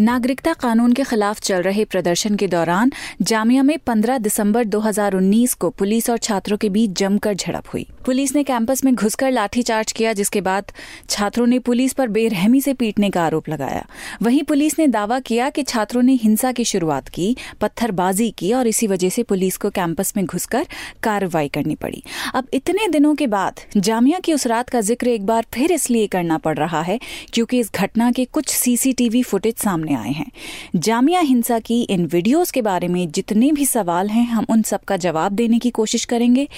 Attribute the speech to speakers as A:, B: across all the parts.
A: नागरिकता कानून के खिलाफ चल रहे प्रदर्शन के दौरान जामिया में 15 दिसंबर 2019 को पुलिस और छात्रों के बीच जमकर झड़प हुई। पुलिस ने कैंपस में घुसकर लाठीचार्ज किया, जिसके बाद छात्रों ने पुलिस पर बेरहमी से पीटने का आरोप लगाया। वहीं पुलिस ने दावा किया कि छात्रों ने हिंसा की शुरुआत की, पत्थरबाजी की और इसी वजह से पुलिस को कैंपस में घुसकर कार्रवाई करनी पड़ी। अब इतने दिनों के बाद जामिया की उस रात का ज़िक्र एक बार फिर इसलिए करना पड़ रहा है क्योंकि इस घटना के कुछ सीसीटीवी फुटेज सामने सामने आए हैं। जामिया हिंसा की इन वीडियोस के बारे में जितने भी सवाल हैं, हम उन सब का जवाब देने की कोशिश करेंगे।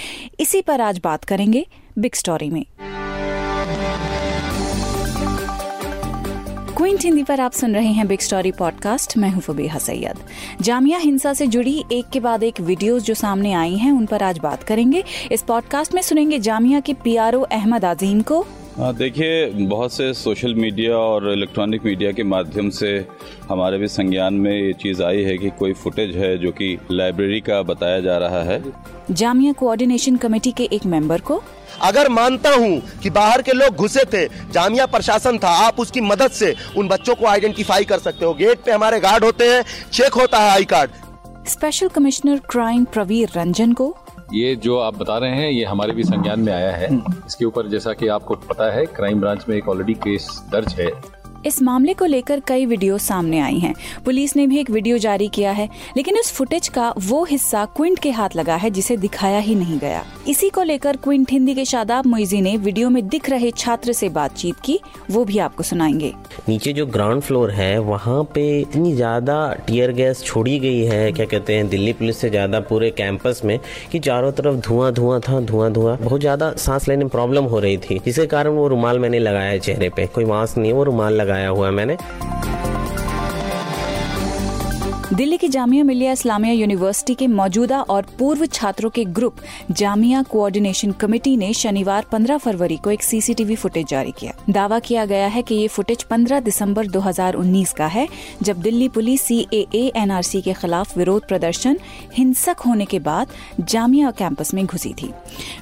A: इसी पर आज बात करेंगे बिग स्टोरी में। क्विंट हिंदी पर आप सुन रहे हैं बिग स्टोरी पॉडकास्ट। मैं हूँ फबीहा सैयद। जामिया हिंसा से जुड़ी एक के बाद एक वीडियोस जो सामने आई हैं, उन पर आज बात करेंगे। इस पॉडकास्ट में सुनेंगे जामिया के पीआरओ अहमद आजीम को।
B: देखिए बहुत से सोशल मीडिया और इलेक्ट्रॉनिक मीडिया के माध्यम से हमारे भी संज्ञान में ये चीज़ आई है कि कोई फुटेज है जो कि लाइब्रेरी का बताया जा रहा है।
A: जामिया कोऑर्डिनेशन कमेटी के एक मेंबर को?
C: अगर मानता हूँ कि बाहर के लोग घुसे थे जामिया प्रशासन था आप उसकी मदद से उन बच्चों को आइडेंटिफाई कर सकते हो। गेट पे हमारे गार्ड होते हैं चेक होता है I card.
A: Special commissioner crime Pravir Ranjan को
D: ये जो आप बता रहे हैं, ये हमारे भी संज्ञान में आया है। इसके ऊपर जैसा कि आपको पता है, क्राइम ब्रांच में एक ऑलरेडी केस दर्ज है।
A: इस मामले को लेकर कई वीडियो सामने आई हैं। पुलिस ने भी एक वीडियो जारी किया है, लेकिन उस फुटेज का वो हिस्सा क्विंट के हाथ लगा है, जिसे दिखाया ही नहीं गया। इसी को लेकर क्विंट हिंदी के शादाब मोइजी ने वीडियो में दिख रहे छात्र से बातचीत की, वो भी आपको सुनाएँगे।
E: नीचे जो ग्राउंड फ्लोर है, वहाँ पे इतनी ज़्यादा टीयर गैस छोड़ी गई है, क्या कहते हैं, दिल्ली पुलिस से ज़्यादा पूरे कैंपस में, कि चारों तरफ़ धुआँ धुआँ था, धुआँ धुआँ, बहुत ज़्यादा सांस लेने में प्रॉब्लम हो रही थी। जिसके कारण वो रुमाल मैंने लगाया चेहरे पे, कोई मास्क नहीं वो रुमाल लगाया हुआ मैंने।
A: दिल्ली की जामिया मिलिया इस्लामिया यूनिवर्सिटी के मौजूदा और पूर्व छात्रों के ग्रुप जामिया कोऑर्डिनेशन कमेटी ने शनिवार 15 फरवरी को एक सीसीटीवी फुटेज जारी किया। दावा किया गया है कि ये फुटेज 15 दिसंबर 2019 का है, जब Delhi police C A NRC के खिलाफ विरोध प्रदर्शन हिंसक होने के बाद जामिया कैंपस में घुसी थी।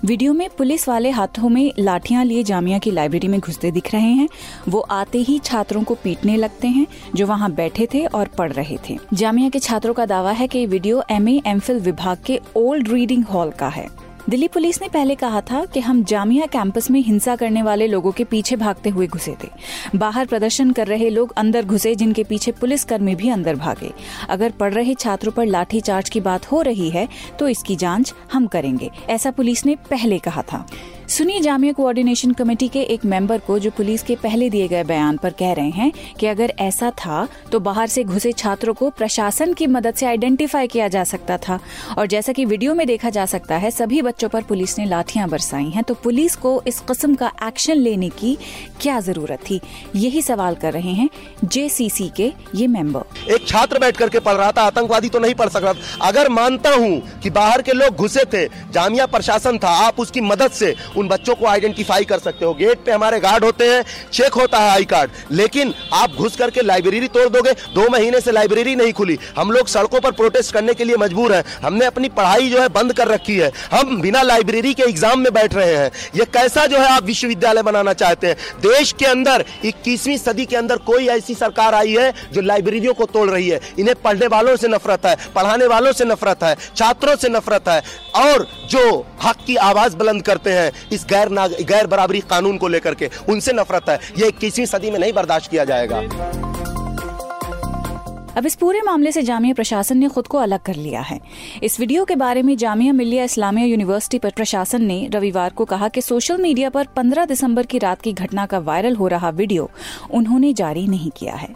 A: वीडियो में पुलिस वाले हाथों में लाठियाँ लिए जामिया की लाइब्रेरी में घुसते दिख रहे हैं। वो आते ही छात्रों को पीटने लगते हैं, जो वहाँ बैठे थे और पढ़ रहे थे। जामिया जामिया के छात्रों का दावा है कि वीडियो एम ए विभाग के ओल्ड रीडिंग हॉल का है। दिल्ली पुलिस ने पहले कहा था कि हम जामिया कैंपस में हिंसा करने वाले लोगों के पीछे भागते हुए घुसे थे। बाहर प्रदर्शन कर रहे लोग अंदर घुसे, जिनके पीछे पुलिसकर्मी भी अंदर भागे। अगर पढ़ रहे छात्रों पर लाठीचार्ज की बात हो रही है तो इसकी जाँच हम करेंगे, ऐसा पुलिस ने पहले कहा था। सुनिए जामिया कोऑर्डिनेशन कमेटी के एक मेंबर को जो पुलिस के पहले दिए गए बयान पर कह रहे हैं कि अगर ऐसा था तो बाहर से घुसे छात्रों को प्रशासन की मदद से आइडेंटिफाई किया जा सकता था। और जैसा कि वीडियो में देखा जा सकता है, सभी बच्चों पर पुलिस ने लाठियाँ बरसाई हैं तो पुलिस को इस किस्म का एक्शन लेने की क्या ज़रूरत थी? यही सवाल कर रहे हैं जेसीसी के ये मेंबर
C: एक छात्र बैठ करके पढ़ रहा था, आतंकवादी तो नहीं पढ़ सक रहा अगर मानता हूँ कि बाहर के लोग घुसे थे, जामिया प्रशासन था, आप उसकी मदद से उन बच्चों को आइडेंटिफाई कर सकते हो। गेट पे हमारे गार्ड होते हैं चेक होता है आई कार्ड। लेकिन आप घुस करके लाइब्रेरी तोड़ दोगे, दो महीने से लाइब्रेरी नहीं खुली। हम लोग सड़कों पर प्रोटेस्ट करने के लिए मजबूर हैं। हमने अपनी पढ़ाई जो है बंद कर रखी है। हम बिना लाइब्रेरी के एग्ज़ाम में बैठ रहे हैं। ये कैसा जो है आप विश्वविद्यालय बनाना चाहते हैं? देश के अंदर, इक्कीसवीं सदी के अंदर कोई ऐसी सरकार आई है जो लाइब्रेरियों को तोड़ रही है। इन्हें पढ़ने वालों से नफरत है, पढ़ाने वालों से नफरत है, छात्रों से नफरत है। और जो हक की आवाज़ बुलंद करते हैं इस गैर गैर बराबरी कानून को लेकर के। उनसे नफरत है। ये इक्कीसवीं सदी में नहीं बर्दाश्त किया जाएगा।
A: अब इस पूरे मामले से जामिया प्रशासन ने खुद को अलग कर लिया है। इस वीडियो के बारे में जामिया मिलिया इस्लामिया यूनिवर्सिटी पर प्रशासन ने रविवार को कहा कि सोशल मीडिया पर 15 दिसंबर की रात की घटना का वायरल हो रहा वीडियो उन्होंने जारी नहीं किया है।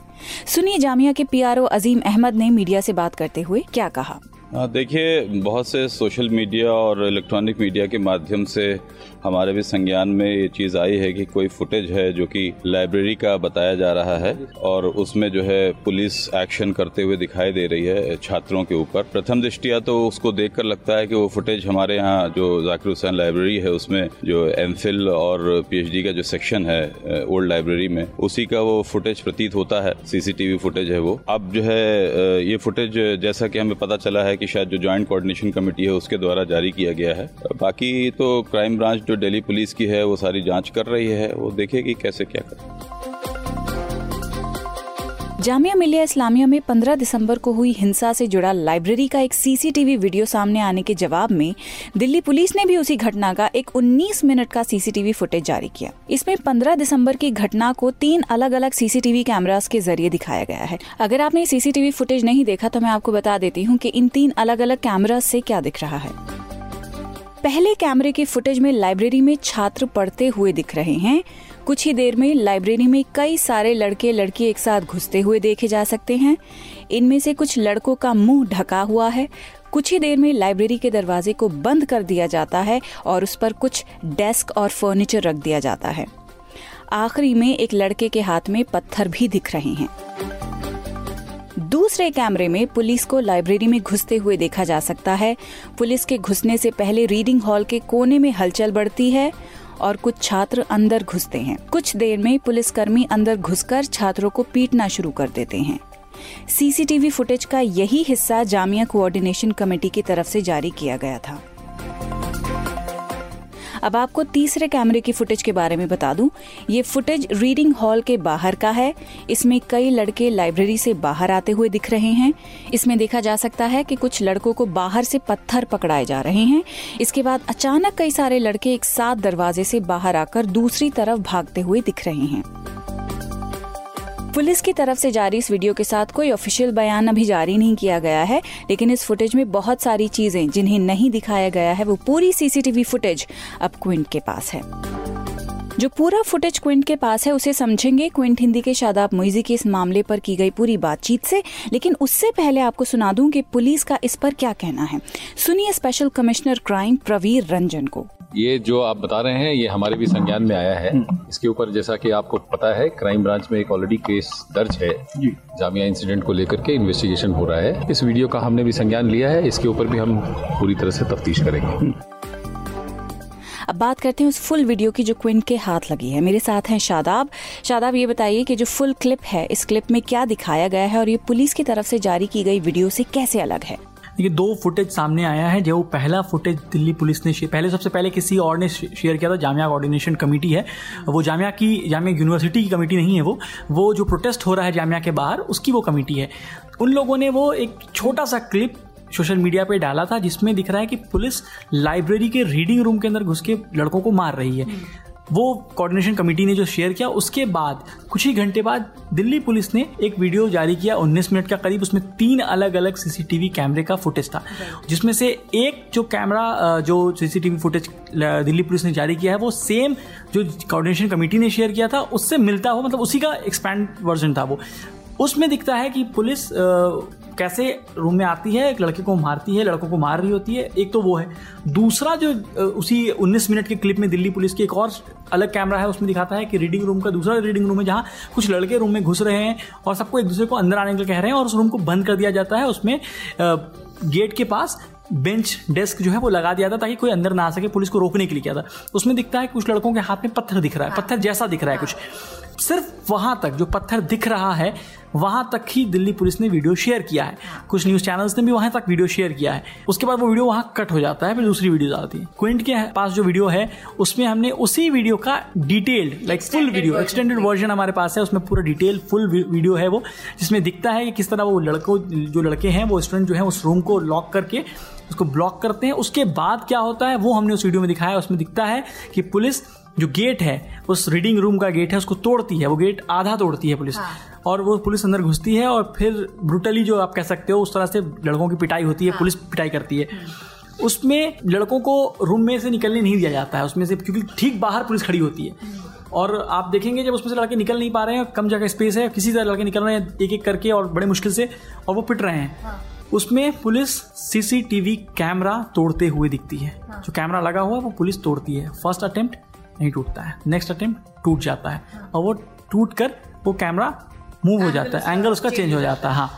A: सुनिए जामिया के पीआरओ अजीम अहमद ने मीडिया से बात करते हुए क्या कहा।
B: देखिए, बहुत से सोशल मीडिया और इलेक्ट्रॉनिक मीडिया के माध्यम से हमारे भी संज्ञान में ये चीज़ आई है कि कोई फुटेज है जो कि लाइब्रेरी का बताया जा रहा है और उसमें जो है पुलिस एक्शन करते हुए दिखाई दे रही है छात्रों के ऊपर। प्रथम दृष्टिया तो उसको देखकर लगता है कि वो फुटेज हमारे यहाँ जो जाकिर हुसैन लाइब्रेरी है, उसमें जो एम और पीएचडी का जो सेक्शन है ओल्ड लाइब्रेरी में, उसी का वो फुटेज प्रतीत होता है। सीसीटीवी फुटेज है वो। अब जो है ये फुटेज जैसा कि हमें पता चला है कि शायद जो ज्वाइंट कोऑर्डिनेशन कमेटी है, उसके द्वारा जारी किया गया है। बाकी तो क्राइम ब्रांच जो दिल्ली पुलिस की है, वो सारी जाँच कर रही है। वो देखेगी कैसे क्या कर।
A: जामिया मिलिया इस्लामिया में 15 दिसंबर को हुई हिंसा से जुड़ा लाइब्रेरी का एक सीसीटीवी वीडियो सामने आने के जवाब में दिल्ली पुलिस ने भी उसी घटना का एक 19 मिनट का सीसीटीवी फुटेज जारी किया। इसमें 15 दिसंबर की घटना को तीन अलग अलग सीसीटीवी कैमरास के ज़रिए दिखाया गया है। अगर आपने सीसीटीवी फुटेज नहीं देखा तो मैं आपको बता देती हूँ की इन तीन अलग अलग कैमरा से क्या दिख रहा है। पहले कैमरे के फुटेज में लाइब्रेरी में छात्र पढ़ते हुए दिख रहे हैं। कुछ ही देर में लाइब्रेरी में कई सारे लड़के लड़की एक साथ घुसते हुए देखे जा सकते हैं। इनमें से कुछ लड़कों का मुँह ढका हुआ है। कुछ ही देर में लाइब्रेरी के दरवाजे को बंद कर दिया जाता है और उस पर कुछ डेस्क और फर्नीचर रख दिया जाता है। आखिरी में एक लड़के के हाथ में पत्थर भी दिख रहे हैं। दूसरे कैमरे में पुलिस को लाइब्रेरी में घुसते हुए देखा जा सकता है। पुलिस के घुसने से पहले रीडिंग हॉल के कोने में हलचल बढ़ती है और कुछ छात्र अंदर घुसते हैं। कुछ देर में पुलिसकर्मी अंदर घुसकर छात्रों को पीटना शुरू कर देते हैं। सीसीटीवी फुटेज का यही हिस्सा जामिया कोऑर्डिनेशन कमेटी की तरफ़ से जारी किया गया था। अब आपको तीसरे कैमरे की फुटेज के बारे में बता दूँ। ये फुटेज रीडिंग हॉल के बाहर का है। इसमें कई लड़के लाइब्रेरी से बाहर आते हुए दिख रहे हैं। इसमें देखा जा सकता है कि कुछ लड़कों को बाहर से पत्थर पकड़ाए जा रहे हैं। इसके बाद अचानक कई सारे लड़के एक साथ दरवाजे से बाहर आकर दूसरी तरफ़ भागते हुए दिख रहे हैं। पुलिस की तरफ़ से जारी इस वीडियो के साथ कोई ऑफिशियल बयान अभी जारी नहीं किया गया है, लेकिन इस फुटेज में बहुत सारी चीज़ें जिन्हें नहीं दिखाया गया है, वो पूरी सीसीटीवी फुटेज अब क्विंट के पास है। जो पूरा फुटेज क्विंट के पास है, उसे समझेंगे। क्विंट हिंदी के शादाब मुइजी के इस मामले पर की गई पूरी बातचीत से। लेकिन उससे पहले आपको सुना दूँ कि पुलिस का इस पर क्या कहना है। सुनिए special commissioner crime Pravir Ranjan को।
D: ये जो आप बता रहे हैं ये हमारे भी संज्ञान में आया है। हम्म। इसके ऊपर जैसा कि आपको पता है क्राइम ब्रांच में एक ऑलरेडी केस दर्ज है। जामिया इंसिडेंट को लेकर के इन्वेस्टिगेशन हो रहा है। इस वीडियो का हमने भी संज्ञान लिया है। इसके ऊपर भी हम पूरी तरह से तफ्तीश करेंगे। हम्म।
A: अब बात करते हैं उस फुल वीडियो की जो क्विंट के हाथ लगी है। मेरे साथ हैं शादाब। शादाब ये बताइए कि जो फुल क्लिप है इस क्लिप में क्या दिखाया गया है और ये पुलिस की तरफ़ से जारी की गई वीडियो से कैसे अलग है?
F: देखिए, दो फुटेज सामने आया है, जो पहला फुटेज दिल्ली पुलिस ने पहले, सबसे पहले किसी और ने शेयर किया था, जामिया कोऑर्डिनेशन कमेटी है। वो जामिया की जामिया यूनिवर्सिटी की कमेटी नहीं है वो। वो जो प्रोटेस्ट हो रहा है जामिया के बाहर, उसकी वो कमेटी है। उन लोगों ने वो एक छोटा सा क्लिप सोशल मीडिया पे डाला था, जिसमें दिख रहा है कि पुलिस लाइब्रेरी के रीडिंग रूम के अंदर घुस के लड़कों को मार रही है। वो कोऑर्डिनेशन कमेटी ने जो शेयर किया उसके बाद कुछ ही घंटे बाद दिल्ली पुलिस ने एक वीडियो जारी किया 19 मिनट का करीब उसमें तीन अलग अलग सीसीटीवी कैमरे का फुटेज था। जिसमें से एक जो कैमरा जो सीसीटीवी फुटेज दिल्ली पुलिस ने जारी किया है वो सेम जो कोऑर्डिनेशन कमेटी ने शेयर किया था उससे मिलता हुआ मतलब उसी का एक्सपैंड वर्जन था वो। उसमें दिखता है कि पुलिस कैसे रूम में आती है, एक लड़के को मारती है, लड़कों को मार रही होती है, एक तो वो है। दूसरा जो उसी 19 मिनट के क्लिप में दिल्ली पुलिस की एक और अलग कैमरा है, उसमें दिखाता है कि रीडिंग रूम का दूसरा रीडिंग रूम है, जहाँ कुछ लड़के रूम में घुस रहे हैं और सबको एक दूसरे को अंदर आने के कह रहे हैं और उस रूम को बंद कर दिया जाता है। उसमें गेट के पास बेंच, डेस्क जो है वो लगा दिया था, ताकि कोई अंदर ना आ सके, पुलिस को रोकने के लिए किया था। उसमें दिखता है कुछ लड़कों के हाथ में पत्थर दिख रहा है, पत्थर जैसा दिख रहा है कुछ। सिर्फ़ वहाँ तक जो पत्थर दिख रहा है वहाँ तक ही दिल्ली पुलिस ने वीडियो शेयर किया है। कुछ न्यूज़ चैनल्स ने भी वहाँ तक वीडियो शेयर किया है। उसके बाद वो वीडियो वहाँ कट हो जाता है फिर दूसरी वीडियो आती है। क्विंट के पास जो वीडियो है उसमें हमने उसी वीडियो का detailed like full video extended version हमारे पास है। उसमें पूरा डिटेल फुल वीडियो है वो जिसमें दिखता है कि किस तरह वो लड़कों जो लड़के हैं वो स्टूडेंट जो है उस रूम को लॉक करके उसको ब्लॉक करते हैं। उसके बाद क्या होता है वो हमने उस वीडियो में दिखाया। उसमें दिखता है कि पुलिस जो गेट है उस रीडिंग रूम का गेट है उसको तोड़ती है वो गेट आधा तोड़ती है पुलिस हाँ। और वो पुलिस अंदर घुसती है और फिर ब्रुटली जो आप कह सकते हो उस तरह से लड़कों की पिटाई होती है हाँ। पुलिस पिटाई करती है हम्म। उसमें लड़कों को रूम में से निकलने नहीं दिया जाता है उसमें से क्योंकि ठीक बाहर पुलिस खड़ी होती है हम्म। और आप देखेंगे जब उसमें से लड़के निकल नहीं पा रहे हैं कम जगह स्पेस है किसी तरह लड़के निकल रहे हैं एक एक करके और बड़े मुश्किल से और वो पिट रहे हैं हाँ। उसमें पुलिस सीसीटीवी कैमरा तोड़ते हुए दिखती है हाँ। जो कैमरा लगा हुआ है वो पुलिस तोड़ती है फ़र्स्ट अटेम्प्ट नहीं टूटता है। नेक्स्ट अटेम्प्ट टूट जाता है। हाँ। और वो टूट कर वो कैमरा मूव हो जाता है। एंगल उसका चेंज हो जाता है। हाँ।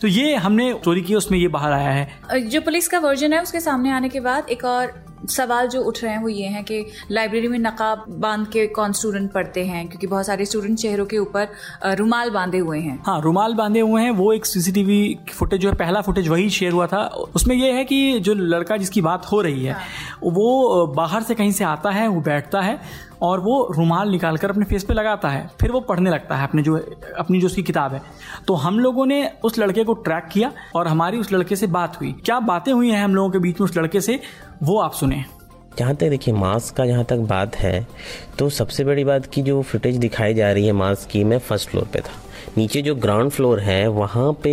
F: तो ये हमने चोरी की उसमें ये बाहर आया है।
A: जो पुलिस का वर्जन है उसके सामने आने के बाद एक और सवाल जो उठ रहे हैं वो ये हैं कि लाइब्रेरी में नकाब बाँध के कौन स्टूडेंट पढ़ते हैं? क्योंकि बहुत सारे स्टूडेंट चेहरों के ऊपर रुमाल बांधे हुए हैं।
F: हाँ रुमाल बांधे हुए हैं वो एक सीसीटीवी फुटेज जो है पहला फुटेज वही शेयर हुआ था। उसमें ये है कि जो लड़का जिसकी बात हो रही है हाँ। वो बाहर से कहीं से आता है वो बैठता है और वो रुमाल निकाल कर अपने फेस पे लगाता है। फिर वो पढ़ने लगता है अपने जो अपनी जो उसकी किताब है। तो हम लोगों ने उस लड़के को ट्रैक किया और हमारी उस लड़के से बात हुई। क्या बातें हुई हैं हम लोगों के बीच में उस लड़के से? वो आप सुने।
E: जहाँ तक देखिए मास्क का जहाँ तक बात है तो सबसे बड़ी बात की जो फुटेज दिखाई जा रही है मास्क की, मैं फ़र्स्ट फ्लोर पे था। नीचे जो ग्राउंड फ्लोर है, वहाँ पे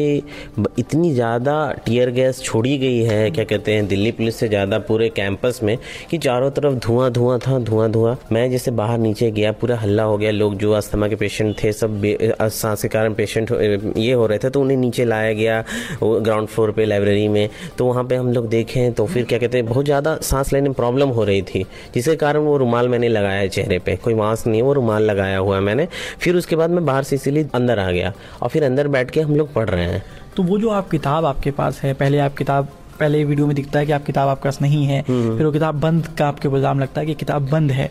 E: इतनी ज़्यादा टीयर गैस छोड़ी गई है, क्या कहते हैं, दिल्ली पुलिस से ज़्यादा पूरे कैंपस में, कि चारों तरफ़ धुआँ धुआँ था, धुआँ धुआँ। मैं जैसे बाहर नीचे गया, पूरा हल्ला हो गया, लोग जो अस्थमा के पेशेंट थे, सब सांस के कारण पेशेंट ये हो रहे थे तो उन्हें नीचे लाया गया ग्राउंड फ्लोर पर लाइब्रेरी में। तो वहाँ पर हम लोग देखें तो फिर क्या कहते हैं, बहुत ज़्यादा सांस लेने में प्रॉब्लम हो रही थी, जिसके कारण वो रुमाल मैंने लगाया चेहरे पर कोई मास्क नहीं वो रुमाल लगाया हुआ मैंने। फिर उसके बाद मैं बाहर से इसीलिए अंदर आ गया और फिर अंदर बैठ के हम लोग पढ़ रहे हैं
F: तो वो जो आप किताब आपके पास है पहले आप किताब पहले वीडियो में दिखता है कि आप किताब आपके पास नहीं है हम्म। फिर वो किताब बंद का आपके इल्ज़ाम लगता है कि किताब बंद है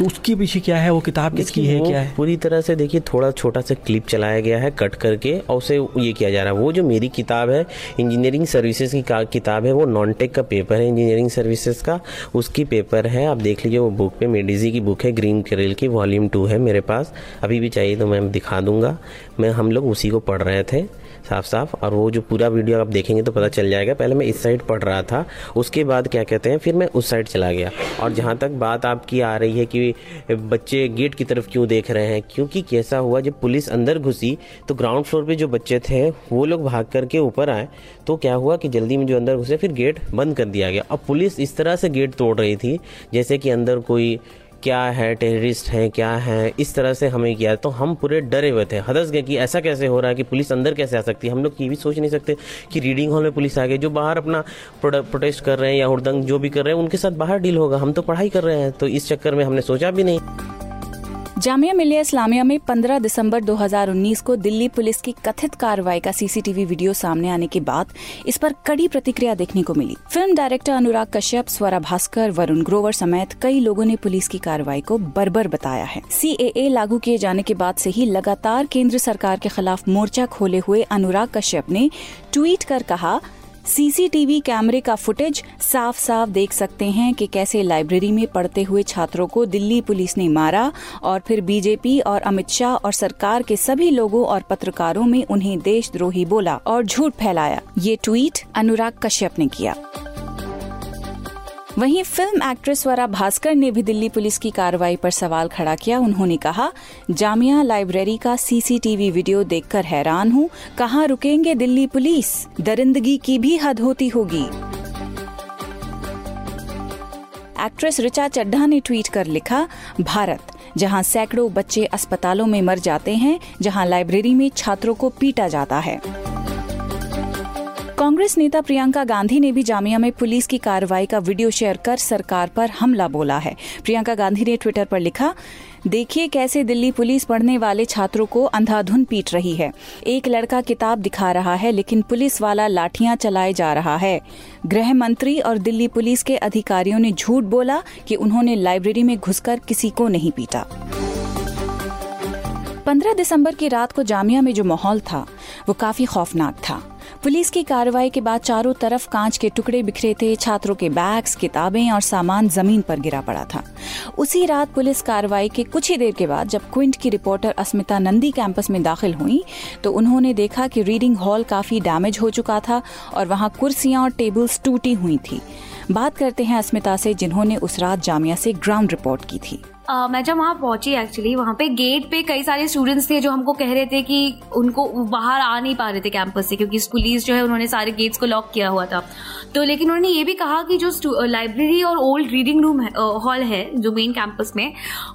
F: तो उसके पीछे क्या है? वो किताब किसकी है? क्या है?
E: पूरी तरह से देखिए थोड़ा छोटा सा क्लिप चलाया गया है कट करके और उसे ये किया जा रहा है। वो जो मेरी किताब है इंजीनियरिंग सर्विसेज़ की किताब है वो नॉन टेक का पेपर है इंजीनियरिंग सर्विसेज़ का। उसकी पेपर है आप देख लीजिए वो बुक पे मेडिजी की बुक है ग्रीन करेल की वॉल्यूम टू है मेरे पास। अभी भी चाहिए तो मैं दिखा दूँगा। मैं हम लोग उसी को पढ़ रहे थे। साफ़ साफ़ और वो जो पूरा वीडियो आप देखेंगे तो पता चल जाएगा। पहले मैं इस साइड पढ़ रहा था, उसके बाद क्या कहते हैं, फिर मैं उस साइड चला गया। और जहाँ तक बात आपकी आ रही है कि बच्चे गेट की तरफ़ क्यों देख रहे हैं, क्योंकि कैसा हुआ, जब पुलिस अंदर घुसी तो ग्राउंड फ्लोर पर जो बच्चे थे, वो लोग भाग करके ऊपर आए तो क्या हुआ कि जल्दी में जो अंदर घुसे, फिर गेट बंद कर दिया गया। अब पुलिस इस तरह से गेट तोड़ रही थी, जैसे कि अंदर कोई क्या है टेररिस्ट हैं, क्या है, इस तरह से हमें किया तो हम पूरे डरे हुए थे। हदस गए कि ऐसा कैसे हो रहा है कि पुलिस अंदर कैसे आ सकती है? हम लोग ये भी सोच नहीं सकते कि रीडिंग हॉल में पुलिस आ गई, जो बाहर अपना प्रोटेस्ट कर रहे हैं या हुड़दंग जो भी कर रहे हैं, उनके साथ बाहर डील होगा। हम तो पढ़ाई कर रहे हैं तो इस चक्कर में हमने सोचा भी नहीं।
A: जामिया मिलिया इस्लामिया में 15 दिसंबर 2019 को दिल्ली पुलिस की कथित कार्रवाई का सीसीटीवी वीडियो सामने आने के बाद इस पर कड़ी प्रतिक्रिया देखने को मिली। फ़िल्म डायरेक्टर अनुराग कश्यप, स्वरा भास्कर, वरुण ग्रोवर समेत कई लोगों ने पुलिस की कार्रवाई को बर्बर बताया है। सी लागू किए जाने के बाद से ही लगातार केंद्र सरकार के खिलाफ मोर्चा खोले हुए अनुराग कश्यप ने ट्वीट कर कहा सीसीटीवी कैमरे का फुटेज साफ़ साफ़ देख सकते हैं कि कैसे लाइब्रेरी में पढ़ते हुए छात्रों को दिल्ली पुलिस ने मारा और फिर बीजेपी और अमित शाह और सरकार के सभी लोगों और पत्रकारों में उन्हें देशद्रोही बोला और झूठ फैलाया। ये ट्वीट अनुराग कश्यप ने किया। वहीं फ़िल्म एक्ट्रेस स्वरा भास्कर ने भी दिल्ली पुलिस की कार्रवाई पर सवाल खड़ा किया। उन्होंने कहा, जामिया लाइब्रेरी का सीसीटीवी वीडियो देखकर हैरान हूँ। कहाँ रुकेंगे दिल्ली पुलिस? दरिंदगी की भी हद होती होगी। एक्ट्रेस रिचा चड्ढा ने ट्वीट कर लिखा, भारत, जहाँ सैकड़ों बच्चे अस्पतालों में मर जाते हैं, जहाँ लाइब्रेरी में छात्रों को पीटा जाता है। कांग्रेस नेता प्रियंका गांधी ने भी जामिया में पुलिस की कार्रवाई का वीडियो शेयर कर सरकार पर हमला बोला है। प्रियंका गांधी ने ट्विटर पर लिखा, देखिए कैसे दिल्ली पुलिस पढ़ने वाले छात्रों को अंधाधुन पीट रही है। एक लड़का किताब दिखा रहा है, लेकिन पुलिस वाला लाठियाँ चलाए जा रहा है। गृह मंत्री और दिल्ली पुलिस के अधिकारियों ने झूठ बोला कि उन्होंने लाइब्रेरी में घुसकर किसी को नहीं पीटा। पंद्रह दिसंबर की रात को जामिया में जो माहौल था, वो काफ़ी खौफनाक था। पुलिस की कार्रवाई के बाद चारों तरफ़ कांच के टुकड़े बिखरे थे, छात्रों के बैग्स, किताबें और सामान ज़मीन पर गिरा पड़ा था। उसी रात पुलिस कार्रवाई के कुछ ही देर के बाद जब क्विंट की रिपोर्टर अस्मिता नंदी कैंपस में दाखिल हुई तो उन्होंने देखा कि रीडिंग हॉल काफ़ी डैमेज हो चुका था और वहाँ कुर्सियाँ और टेबल्स टूटी हुई थी। बात करते हैं अस्मिता से, जिन्होंने उस रात जामिया से ग्राउंड रिपोर्ट की थी।
G: Uh, मैं जब वहाँ पहुँची एक्चुअली वहाँ पे गेट पे कई सारे स्टूडेंट्स थे जो हमको कह रहे थे कि उनको बाहर आ नहीं पा रहे थे कैंपस से क्योंकि पुलिस जो है उन्होंने सारे गेट्स को लॉक किया हुआ था। तो लेकिन उन्होंने ये भी कहा कि जो लाइब्रेरी और ओल्ड रीडिंग रूम हॉल है जो मेन कैंपस में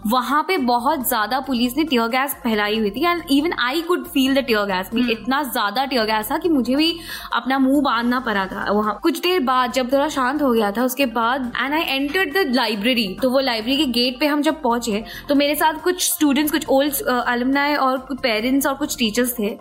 G: वहाँ पे बहुत ज़्यादा पुलिस ने टीयर गैस फैलाई हुई थी and even I could feel the tear gas में इतना ज़्यादा टीयर गैस था कि मुझे भी अपना मुँह बांधना पड़ा था वहाँ। कुछ देर बाद जब थोड़ा शांत हो गया था उसके बाद and I entered the library तो वो लाइब्रेरी के गेट पे हम जब पहुँचे तो मेरे साथ कुछ स्टूडेंट्स कुछ ओल्ड अलमनाए और पेरेंट्स और कुछ टीचर्स थे।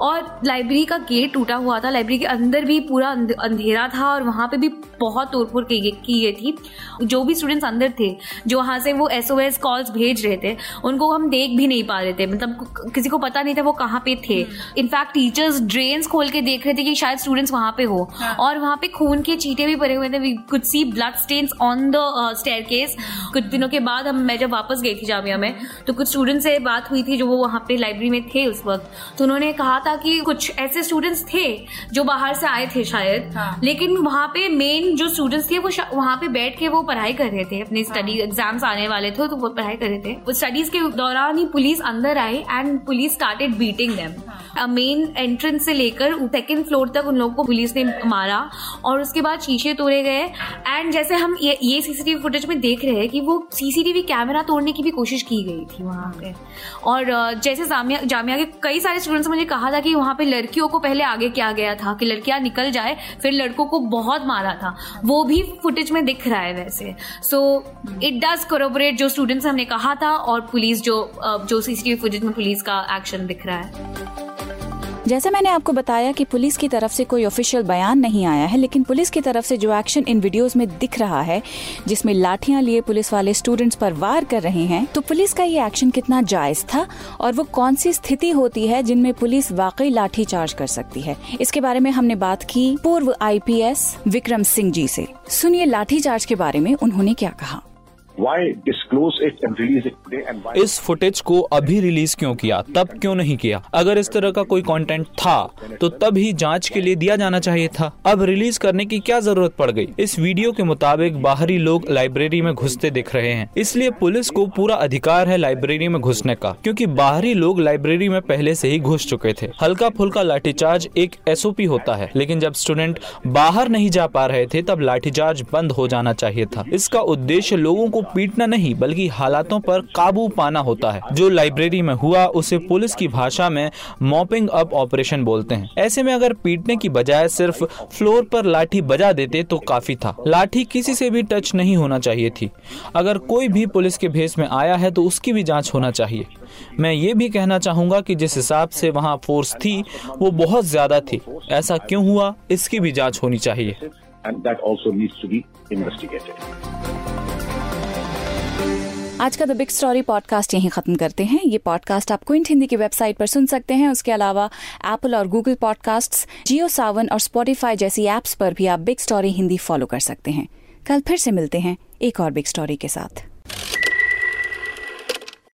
G: और लाइब्रेरी का गेट टूटा हुआ था। लाइब्रेरी के अंदर भी पूरा अंधेरा था और वहाँ पे भी बहुत तोड़फोड़ की गई थी। जो भी स्टूडेंट्स अंदर थे जो वहाँ से वो एस ओ एस कॉल्स भेज रहे थे उनको हम देख भी नहीं पा रहे थे। मतलब किसी को पता नहीं था वो कहाँ पे थे। इनफैक्ट टीचर्स ड्रेन्स खोल के देख रहे थे कि शायद स्टूडेंट्स वहाँ पे हो। हाँ. और वहाँ पे खून के चीटे भी पड़े हुए थे। We could see blood stains on the staircase कुछ दिनों के बाद हम मैं जब वापस गई थी जामिया में तो कुछ स्टूडेंट से बात हुई थी जो वो वहाँ पे लाइब्रेरी में थे उस वक्त। तो उन्होंने कहा था कि कुछ ऐसे स्टूडेंट्स थे जो बाहर से आए थे शायद। हाँ. लेकिन वहाँ पे मेन जो स्टूडेंट्स थे वो वहाँ पे बैठ के वो पढ़ाई कर रहे थे। अपने स्टडी हाँ. एग्ज़ाम्स आने वाले थे तो वो पढ़ाई कर रहे थे। वो स्टडीज़ के दौरान ही पुलिस अंदर आई and police started beating them main entrance से लेकर सेकेंड फ्लोर तक उन लोगों को पुलिस ने मारा और उसके बाद शीशे तोड़े गए। एंड जैसे हम ये, ये सीसीटीवी फुटेज में देख रहे हैं कि वो सीसीटीवी कैमरा तोड़ने की भी कोशिश की गई थी वहाँ पे। और जैसे जामिया जामिया के कई सारे स्टूडेंट्स मुझे कहा था कि वहाँ पे लड़कियों को पहले आगे किया गया था कि लड़कियाँ निकल जाए, फिर लड़कों को बहुत मारा था। वो भी फुटेज में दिख रहा है वैसे। सो इट डज कोरोबरेट जो स्टूडेंट्स हमने कहा था और पुलिस जो जो सीसीटीवी फुटेज में पुलिस का एक्शन दिख रहा है।
A: जैसे मैंने आपको बताया कि पुलिस की तरफ़ से कोई ऑफिशियल बयान नहीं आया है, लेकिन पुलिस की तरफ़ से जो एक्शन इन वीडियोस में दिख रहा है, जिसमें लाठियाँ लिए पुलिस वाले स्टूडेंट्स पर वार कर रहे हैं तो पुलिस का ये एक्शन कितना जायज़ था और वो कौन सी स्थिति होती है जिनमें पुलिस वाकई लाठी चार्ज कर सकती है? इसके बारे में हमने बात की पूर्व आईपीएस विक्रम सिंह जी से। सुनिए लाठी चार्ज के बारे में उन्होंने क्या कहा।
H: इस फुटेज को अभी रिलीज़ क्यों किया? तब क्यों नहीं किया? अगर इस तरह का कोई कंटेंट था तो तब ही जाँच के लिए दिया जाना चाहिए था। अब रिलीज़ करने की क्या ज़रूरत पड़ गई? इस वीडियो के मुताबिक बाहरी लोग लाइब्रेरी में घुसते दिख रहे हैं। इसलिए पुलिस को पूरा अधिकार है लाइब्रेरी में घुसने का, क्योंकि बाहरी लोग लाइब्रेरी में पहले से ही घुस चुके थे। हल्का फुल्का लाठीचार्ज एक एसओपी होता है, लेकिन जब स्टूडेंट बाहर नहीं जा पा रहे थे, तब लाठीचार्ज बंद हो जाना चाहिए था। इसका उद्देश्य लोगों को पीटना नहीं, बल्कि हालातों पर काबू पाना होता है। जो लाइब्रेरी में हुआ, उसे पुलिस की भाषा में मॉपिंग अप ऑपरेशन बोलते हैं। ऐसे में अगर पीटने की बजाय सिर्फ़ फ्लोर पर लाठी बजा देते तो काफ़ी था। लाठी किसी से भी टच नहीं होना चाहिए थी। अगर कोई भी पुलिस के भेस में आया है तो उसकी भी जाँच होना चाहिए। मैं ये भी कहना चाहूँगा कि जिस हिसाब से वहाँ फोर्स थी, वो बहुत ज़्यादा थी। ऐसा क्यों हुआ, इसकी भी जाँच होनी चाहिए। And that also needs to be investigated.
A: आज का द बिग स्टोरी पॉडकास्ट यहीं खत्म करते हैं। ये पॉडकास्ट आप क्विंट हिंदी की वेबसाइट पर सुन सकते हैं। उसके अलावा एप्पल और गूगल पॉडकास्ट जियो सावन और स्पॉटिफाई जैसी एप्स पर भी आप बिग स्टोरी हिंदी फॉलो कर सकते हैं। कल फिर से मिलते हैं एक और बिग स्टोरी के साथ।